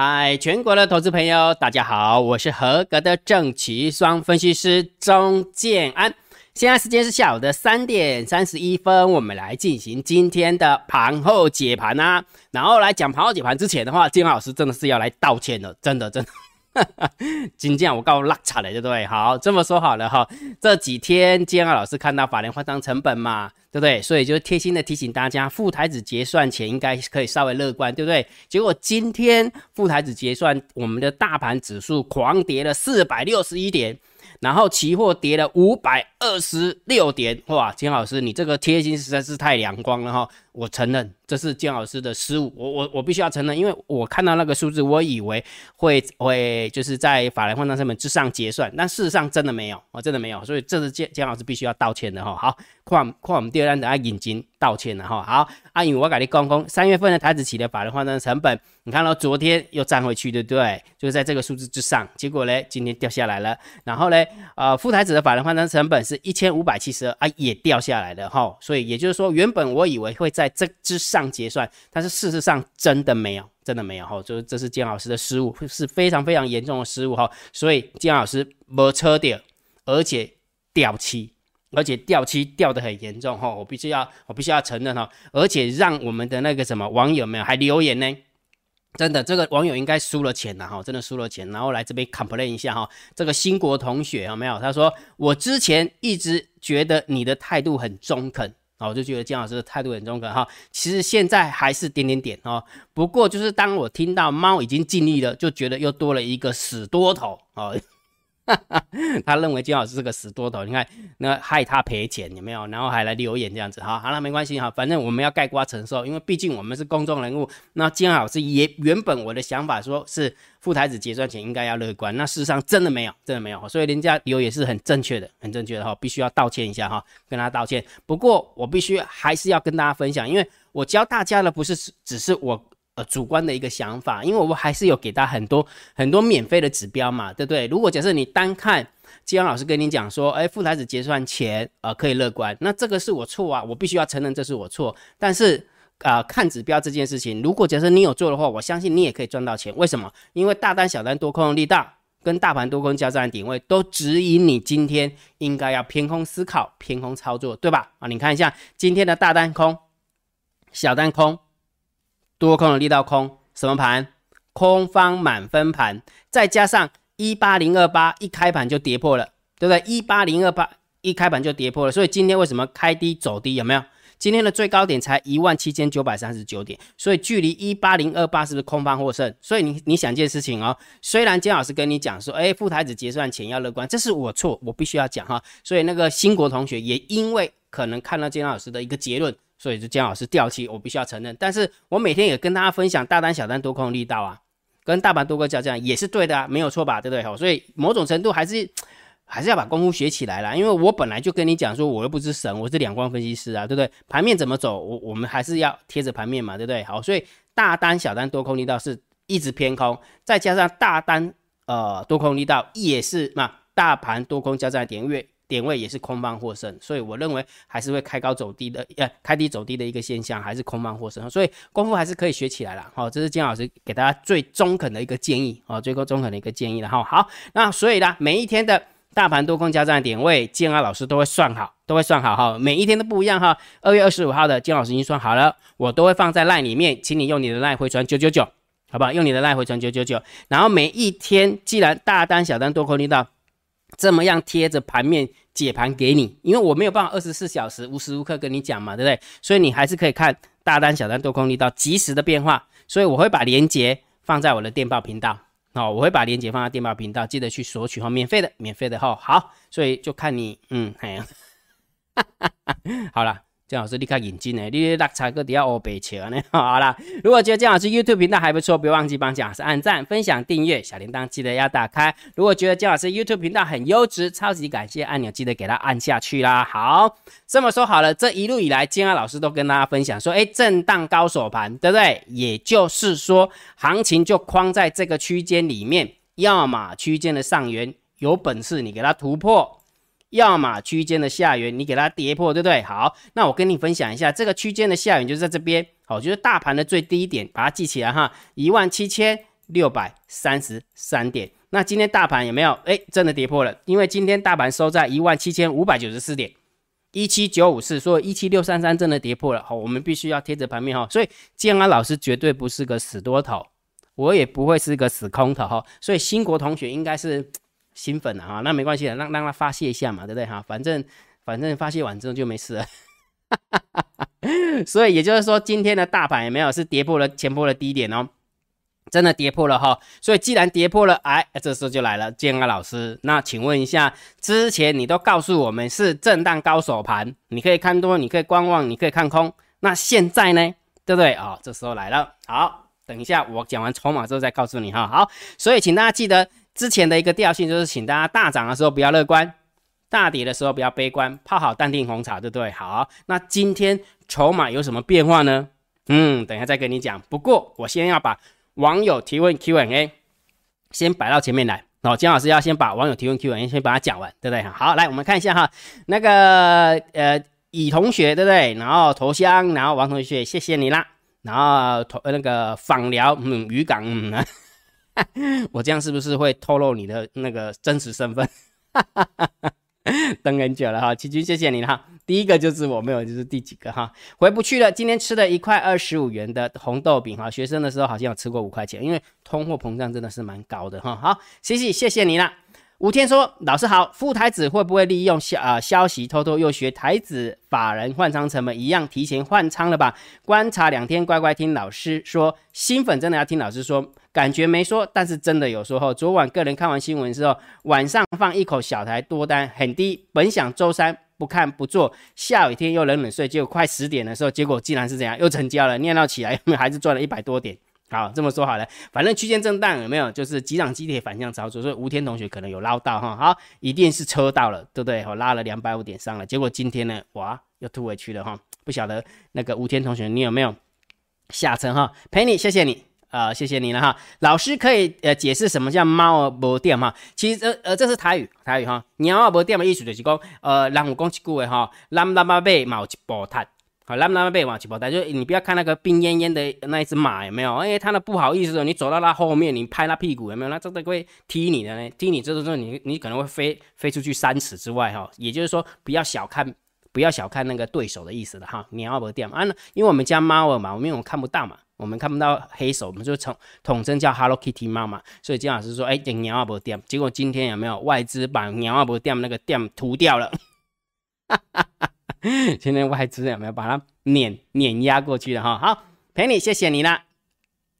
嗨，全国的投资朋友，大家好，我是合格的正奇双分析师钟建安。现在时间是下午的三点三十一分，我们来进行今天的盘后解盘啊。然后来讲盘后解盘之前的话，建安老师真的是要来道歉了，真的真的。金价我告拉差了，对不对？好，这么说好了哈，这几天金老师看到法联换仓成本嘛。对不对？所以就贴心的提醒大家，副台子结算前应该可以稍微乐观，对不对？结果今天副台子结算，我们的大盘指数狂跌了四百六十一点，然后期货跌了五百二十六点，哇！金老师，你这个贴心实在是太阳光了哈。我承认这是姜老师的失误，我我我必须要承认，因为我看到那个数字，我以为会会就是在法兰换仓成本之上结算，但事实上真的没有，我真的没有，所以这是姜姜老师必须要道歉的哈。好，况况我们第二单的啊引金道歉了哈。好，阿宇我改你公公，三月份的台子起的法兰换仓成本，你看到昨天又站回去，对不对？就是在这个数字之上，结果呢今天掉下来了，然后呢呃副台子的法兰换仓成本是一千五百七十二啊也掉下来了哈，所以也就是说原本我以为会在这之上结算，但是事实上真的没有，真的没有哈，就是这是姜老师的失误，是非常非常严重的失误哈，所以姜老师没车掉，而且掉漆，而且掉漆掉的很严重哈，我必须要我必须要承认哈，而且让我们的那个什么网友们还留言呢，真的这个网友应该输了钱了哈，真的输了钱，然后来这边 complain 一下哈，这个新国同学有没有？他说我之前一直觉得你的态度很中肯。啊，我就觉得姜老师的态度很中肯哈。其实现在还是点点点哦。不过就是当我听到猫已经尽力了，就觉得又多了一个死多头哦。他认为金老师是个死多头，你看那害他赔钱有没有？然后还来留言这样子哈，好了没关系哈，反正我们要盖瓜承受，因为毕竟我们是公众人物。那金老师也原本我的想法说是副台子结算前应该要乐观，那事实上真的没有，真的没有，所以人家留也是很正确的，很正确的哈，必须要道歉一下哈，跟他道歉。不过我必须还是要跟大家分享，因为我教大家的不是只是我。呃，主观的一个想法，因为我还是有给他很多很多免费的指标嘛，对不对？如果假设你单看季阳老师跟你讲说，哎，副台子结算前呃可以乐观，那这个是我错啊，我必须要承认这是我错。但是啊，看指标这件事情，如果假设你有做的话，我相信你也可以赚到钱。为什么？因为大单、小单、多空力大跟大盘多空交战的点位都指引你今天应该要偏空思考、偏空操作，对吧？啊，你看一下今天的大单空，小单空。多空的力道空，什么盘？空方满分盘，再加上一八零二八一开盘就跌破了，对不对？一八零二八一开盘就跌破了，所以今天为什么开低走低？有没有？今天的最高点才一万七千九百三十九点，所以距离一八零二八是不是空方获胜？所以你你想件事情哦，虽然金老师跟你讲说，哎，副台子结算前要乐观，这是我错，我必须要讲哈。所以那个新国同学也因为可能看到金老师的一个结论。所以就姜老师掉期，我必须要承认。但是我每天也跟大家分享大单、小单、多空力道啊，跟大盘多个交这样也是对的啊，没有错吧？对不对？好，所以某种程度还是还是要把功夫学起来了。因为我本来就跟你讲说，我又不是神，我是两光分析师啊，对不对？盘面怎么走，我我们还是要贴着盘面嘛，对不对？好，所以大单、小单、多空力道是一直偏空，再加上大单呃多空力道也是嘛，大盘多空交战点位。点位也是空方获胜，所以我认为还是会开高走低的，呃，开低走低的一个现象，还是空方获胜，所以功夫还是可以学起来了，好，这是金老师给大家最中肯的一个建议，哦，最高中肯的一个建议了，哈，好，那所以呢，每一天的大盘多空交战点位，金老师都会算好，都会算好，哈，每一天都不一样，哈，二月二十五号的金老师已经算好了，我都会放在赖里面，请你用你的赖回传九九九，好不好？用你的赖回传九九九，然后每一天既然大单小单多空力道。这么样贴着盘面解盘给你，因为我没有办法二十四小时无时无刻跟你讲嘛，对不对？所以你还是可以看大单、小单、多空力道及时的变化。所以我会把链接放在我的电报频道，哦，我会把链接放在电报频道，记得去索取哈，免费的，免费的哈。好，所以就看你，嗯，哎呀，好了。姜老师立刻引进呢，你落差个底下欧北球呢，好啦，如果觉得姜老师 YouTube 频道还不错，别忘记帮姜老师按赞、分享、订阅，小铃铛记得要打开。如果觉得姜老师 YouTube 频道很优质，超级感谢按钮记得给它按下去啦。好，这么说好了，这一路以来，姜老师都跟大家分享说，哎，震荡高手盘，对不对？也就是说，行情就框在这个区间里面，要么区间的上缘有本事，你给它突破。要么区间的下缘，你给它跌破，对不对？好，那我跟你分享一下，这个区间的下缘就是在这边，好，就是大盘的最低点，把它记起来哈，一万七千六百三十三点。那今天大盘有没有？哎，真的跌破了，因为今天大盘收在一万七千五百九十四点，一七九五四，所以一七六三三真的跌破了。好，我们必须要贴着盘面哈。所以建安老师绝对不是个死多头，我也不会是个死空头哈。所以新国同学应该是新粉了哈，那没关系的，让让他发泄一下嘛，对不对哈？反正反正发泄完之后就没事了。所以也就是说，今天的大盘也没有是跌破了前波的低点哦？真的跌破了哈。所以既然跌破了，哎，这时候就来了，建安老师。那请问一下，之前你都告诉我们是震荡高手盘，你可以看多，你可以观望，你可以看空。那现在呢？对不对啊？这时候来了。好，等一下我讲完筹码之后再告诉你哈。好，所以请大家记得之前的一个调性，就是请大家大涨的时候不要乐观。大跌的时候比较悲观，泡好淡定红茶，对不对？好，那今天筹码有什么变化呢？嗯，等一下再跟你讲。不过我先要把网友提问 Q&A 先摆到前面来。哦，姜老师要先把网友提问 Q&A 先把它讲完，对不对？好，来我们看一下哈，那个呃乙同学，对不对？然后头香，然后王同学，谢谢你啦。然后头那个访聊，嗯，渔港，嗯，我这样是不是会透露你的那个真实身份？哈哈哈哈。等很久了哈，奇君谢谢你了哈。第一个就是我没有，就是第几个哈，回不去了。今天吃了一块二十五元的红豆饼哈，学生的时候好像有吃过五块钱，因为通货膨胀真的是蛮高的哈。好，谢谢谢谢你啦。吴天说：“老师好，副台子会不会利用消啊消息偷偷又学台子法人换仓成本一样提前换仓了吧？观察两天，乖乖听老师说。新粉真的要听老师说，感觉没说，但是真的有说后。昨晚个人看完新闻之后，晚上放一口小台多单很低，本想周三不看不做，下雨天又冷冷睡，结果快十点的时候，结果竟然是这样，又成交了，念到起来，还是赚了一百多点。”好，这么说好了，反正区间震荡有没有？就是急涨急跌反向操作，所以吴天同学可能有捞到哈。好，一定是车到了，对不对？我，拉了两百五点上了，结果今天呢，哇，又吐回去了哈。不晓得那个吴天同学你有没有下车哈？陪你，谢谢你啊，谢谢你了哈。老师可以呃解释什么叫猫儿不电哈？其实呃这是台语，台语哈。鸟儿不电的意思就是讲呃，人有讲一句话哈，蓝蓝马背毛一波碳。好，那么那么被往起跑，但就你不要看那个病恹恹的那一只马有没有？因为，它的不好意思，你走到它后面，你拍它屁股有没有？那真的会踢你的呢，踢你这时候你你可能会飞飞出去三尺之外哈。也就是说，不要小看不要小看那个对手的意思了哈。你要不掉啊？因为我们家猫儿嘛，我们因为我看不到嘛，我们看不到黑手，我们就统统称叫 Hello Kitty 猫嘛。所以金老师说，哎，鸟要不掉，结果今天有没有外资把鸟要不掉那个掉涂掉了？哈哈哈。今天外资有没有把它碾碾压过去的哈？好，陪你，谢谢你啦。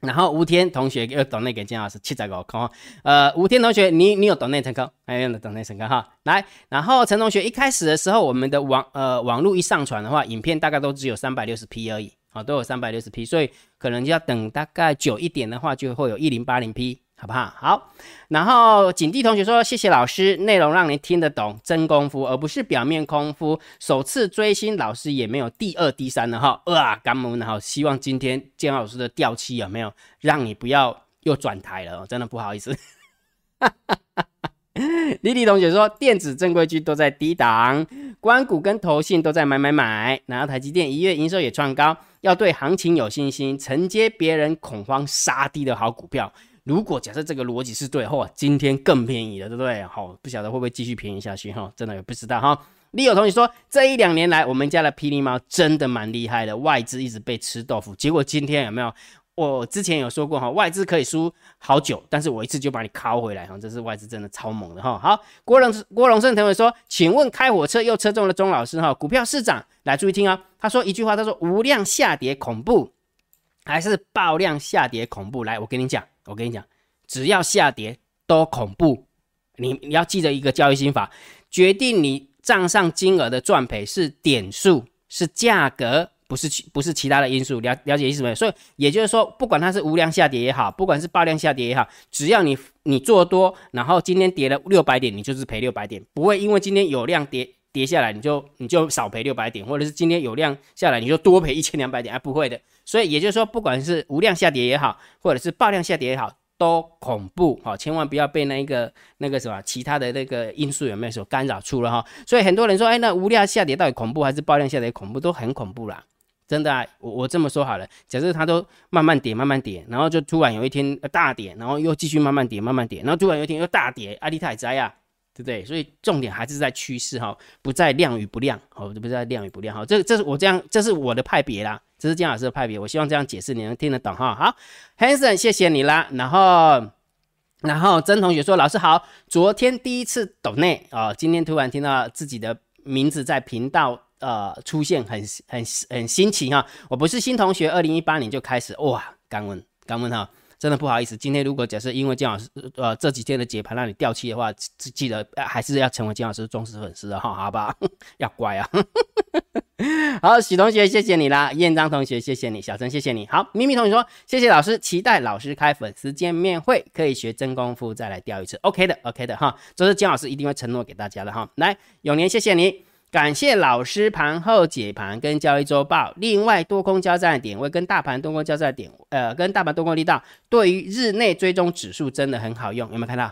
然后吴天同学又懂那个金老师七十个空，呃，吴天同学，你你有懂那成功，还有懂那成功哈？来，然后陈同学一开始的时候，我们的网呃网络一上传的话，影片大概都只有三百六十 P 而已，啊，都有三百六十 P，所以可能要等大概久一点的话，就会有一零八零 P。好不好？好，然后景帝同学说：“谢谢老师，内容让您听得懂，真功夫，而不是表面功夫。首次追星，老师也没有第二、第三了哈。哇，感恩哈，希望今天建老师的调期有没有让你不要又转台了？真的不好意思。哈哈哈 丽丽同学说，电子正规军都在低档，关谷跟投信都在买买买，然后台积电一月营收也创高，要对行情有信心，承接别人恐慌杀低的好股票。”如果假设这个逻辑是对，哇，今天更便宜了，对不对？好，不晓得会不会继续便宜下去哈，真的也不知道哈。利友同学说，这一两年来，我们家的霹雳猫真的蛮厉害的，外资一直被吃豆腐，结果今天有没有？我之前有说过哈，外资可以输好久，但是我一次就把你拷回来哈，这是外资真的超猛的哈。好，郭龙郭龙胜同学说，请问开火车又车中了钟老师哈，股票市长来注意听啊，他说一句话，他说无量下跌恐怖，还是爆量下跌恐怖？来，我跟你讲。我跟你讲，只要下跌都恐怖。你你要记得一个交易心法，决定你账上金额的赚赔是点数，是价格，不是其不是其他的因素。了了解意思没有？所以也就是说，不管它是无量下跌也好，不管是爆量下跌也好，只要你你做多，然后今天跌了六百点，你就是赔六百点，不会因为今天有量跌跌下来，你就你就少赔六百点，或者是今天有量下来，你就多赔一千两百点，啊，不会的。所以也就是说，不管是无量下跌也好，或者是爆量下跌也好，都恐怖哈，千万不要被那一个那个什么其他的那个因素有没有所干扰出了哈。所以很多人说，哎，那无量下跌到底恐怖还是爆量下跌恐怖？都很恐怖啦。真的啊，我我这么说好了，假设它都慢慢跌，慢慢跌，然后就突然有一天大跌，然后又继续慢慢跌，慢慢跌，然后突然有一天又大跌，阿里泰灾啊，对不对？所以重点还是在趋势哈，不在量与不量，好，不在量与不量哈。这这是我这样，这是我的派别啦，这是姜老师的派别，我希望这样解释你能听得懂哈。好，Hanson，谢谢你啦。然后然后曾同学说，老师好，昨天第一次抖内啊，今天突然听到自己的名字在频道。呃，出现很很很新奇哈！我不是新同学，二零一八年就开始哇，刚问刚问哈，真的不好意思，今天如果假设因为姜老师呃这几天的解盘让你掉气的话，记得还是要成为姜老师忠实粉丝的哈，好不好？要乖啊！好，许同学谢谢你啦，燕章同学谢谢你，小陈谢谢你，好，咪咪同学说谢谢老师，期待老师开粉丝见面会，可以学真功夫再来钓一次，OK 的 OK 的哈，这是姜老师一定会承诺给大家的哈，来永年谢谢你。感谢老师盘后解盘跟交易周报，另外多空交战点位跟大盘多空交战点，呃，跟大盘多空力道，对于日内追踪指数真的很好用，有没有看到？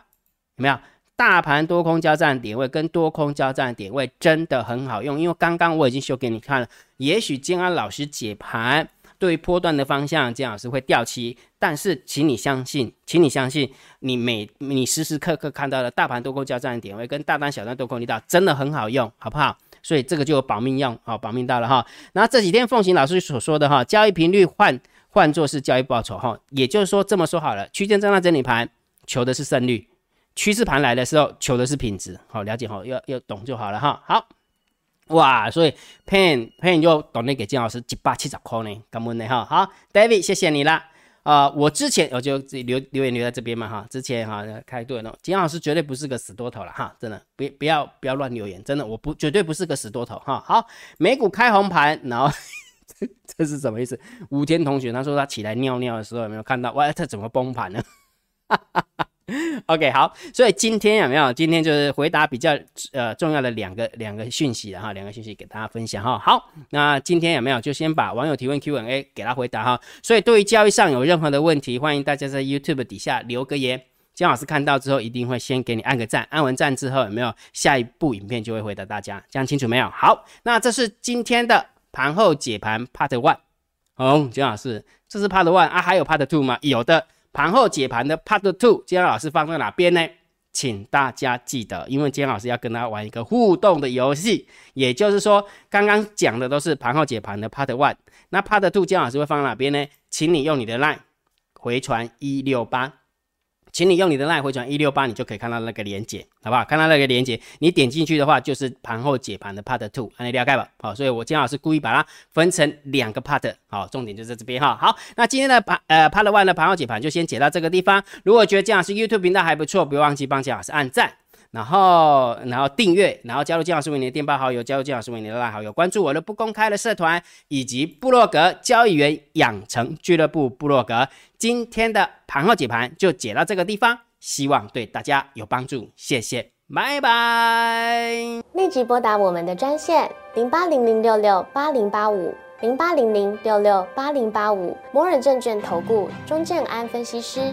有没有？大盘多空交战点位跟多空交战点位真的很好用，因为刚刚我已经修给你看了。也许金安老师解盘对于波段的方向，金老师会掉期，但是请你相信，请你相信，你每你时时刻刻看到的大盘多空交战的点位跟大单小单多空力道真的很好用，好不好？所以这个就有保命用，好保命到了哈。然后这几天奉行老师所说的哈，交易频率换换作是交易报酬哈，也就是说这么说好了，区间震荡整理盘求的是胜率，趋势盘来的时候求的是品质，好了解哈，要要懂就好了哈。好，哇，所以 Pen Pen 就懂得给金老师几百七十块呢，感恩的哈。好，David 谢谢你啦。啊，我之前我就自己留留言留在这边嘛哈，之前哈开对了，金老师绝对不是个死多头了哈，真的，不不要不要乱留言，真的我不绝对不是个死多头哈。好，美股开红盘，然后这 这是什么意思？武天同学他说他起来尿尿的时候有没有看到？哇，他怎么崩盘呢？哈哈哈。OK，好，所以今天有没有？今天就是回答比较呃重要的两个两个讯息了哈，两个讯息给大家分享哈。好，那今天有没有就先把网友提问 Q&A 给他回答哈。所以对于交易上有任何的问题，欢迎大家在 YouTube 底下留个言，姜老师看到之后一定会先给你按个赞，按完赞之后有没有下一部影片就会回答大家，这样清楚没有？好，那这是今天的盘后解盘 Part One，哦，姜老师，这是 Part One 啊，还有 Part Two 吗？有的。盘后解盘的 Part Two，今天老师放在哪边呢？请大家记得，因为今天老师要跟大家玩一个互动的游戏，也就是说，刚刚讲的都是盘后解盘的 Part One，那 Part Two，今天老师会放在哪边呢？请你用你的 LINE 回传一六八。请你用你的赖回传一六八，你就可以看到那个连接，好不好？看到那个连接，你点进去的话，就是盘后解盘的 Part Two，你了解吧？好，所以我金老师故意把它分成两个 Part，好，重点就在这边哈。好，那今天的盘呃 Part One 的盘后解盘就先解到这个地方。如果觉得姜老师 YouTube 频道还不错，不要忘记帮姜老师按赞。然后，然后订阅，然后加入金老师为你的电报好友，加入金老师为你的拉好友，关注我的不公开的社团以及部落格交易员养成俱乐部部落格。今天的盘后解盘就解到这个地方，希望对大家有帮助，谢谢，拜拜。立即拨打我们的专线零八零零六六八零八五零八零零六六八零八五摩尔证券投顾钟建安分析师。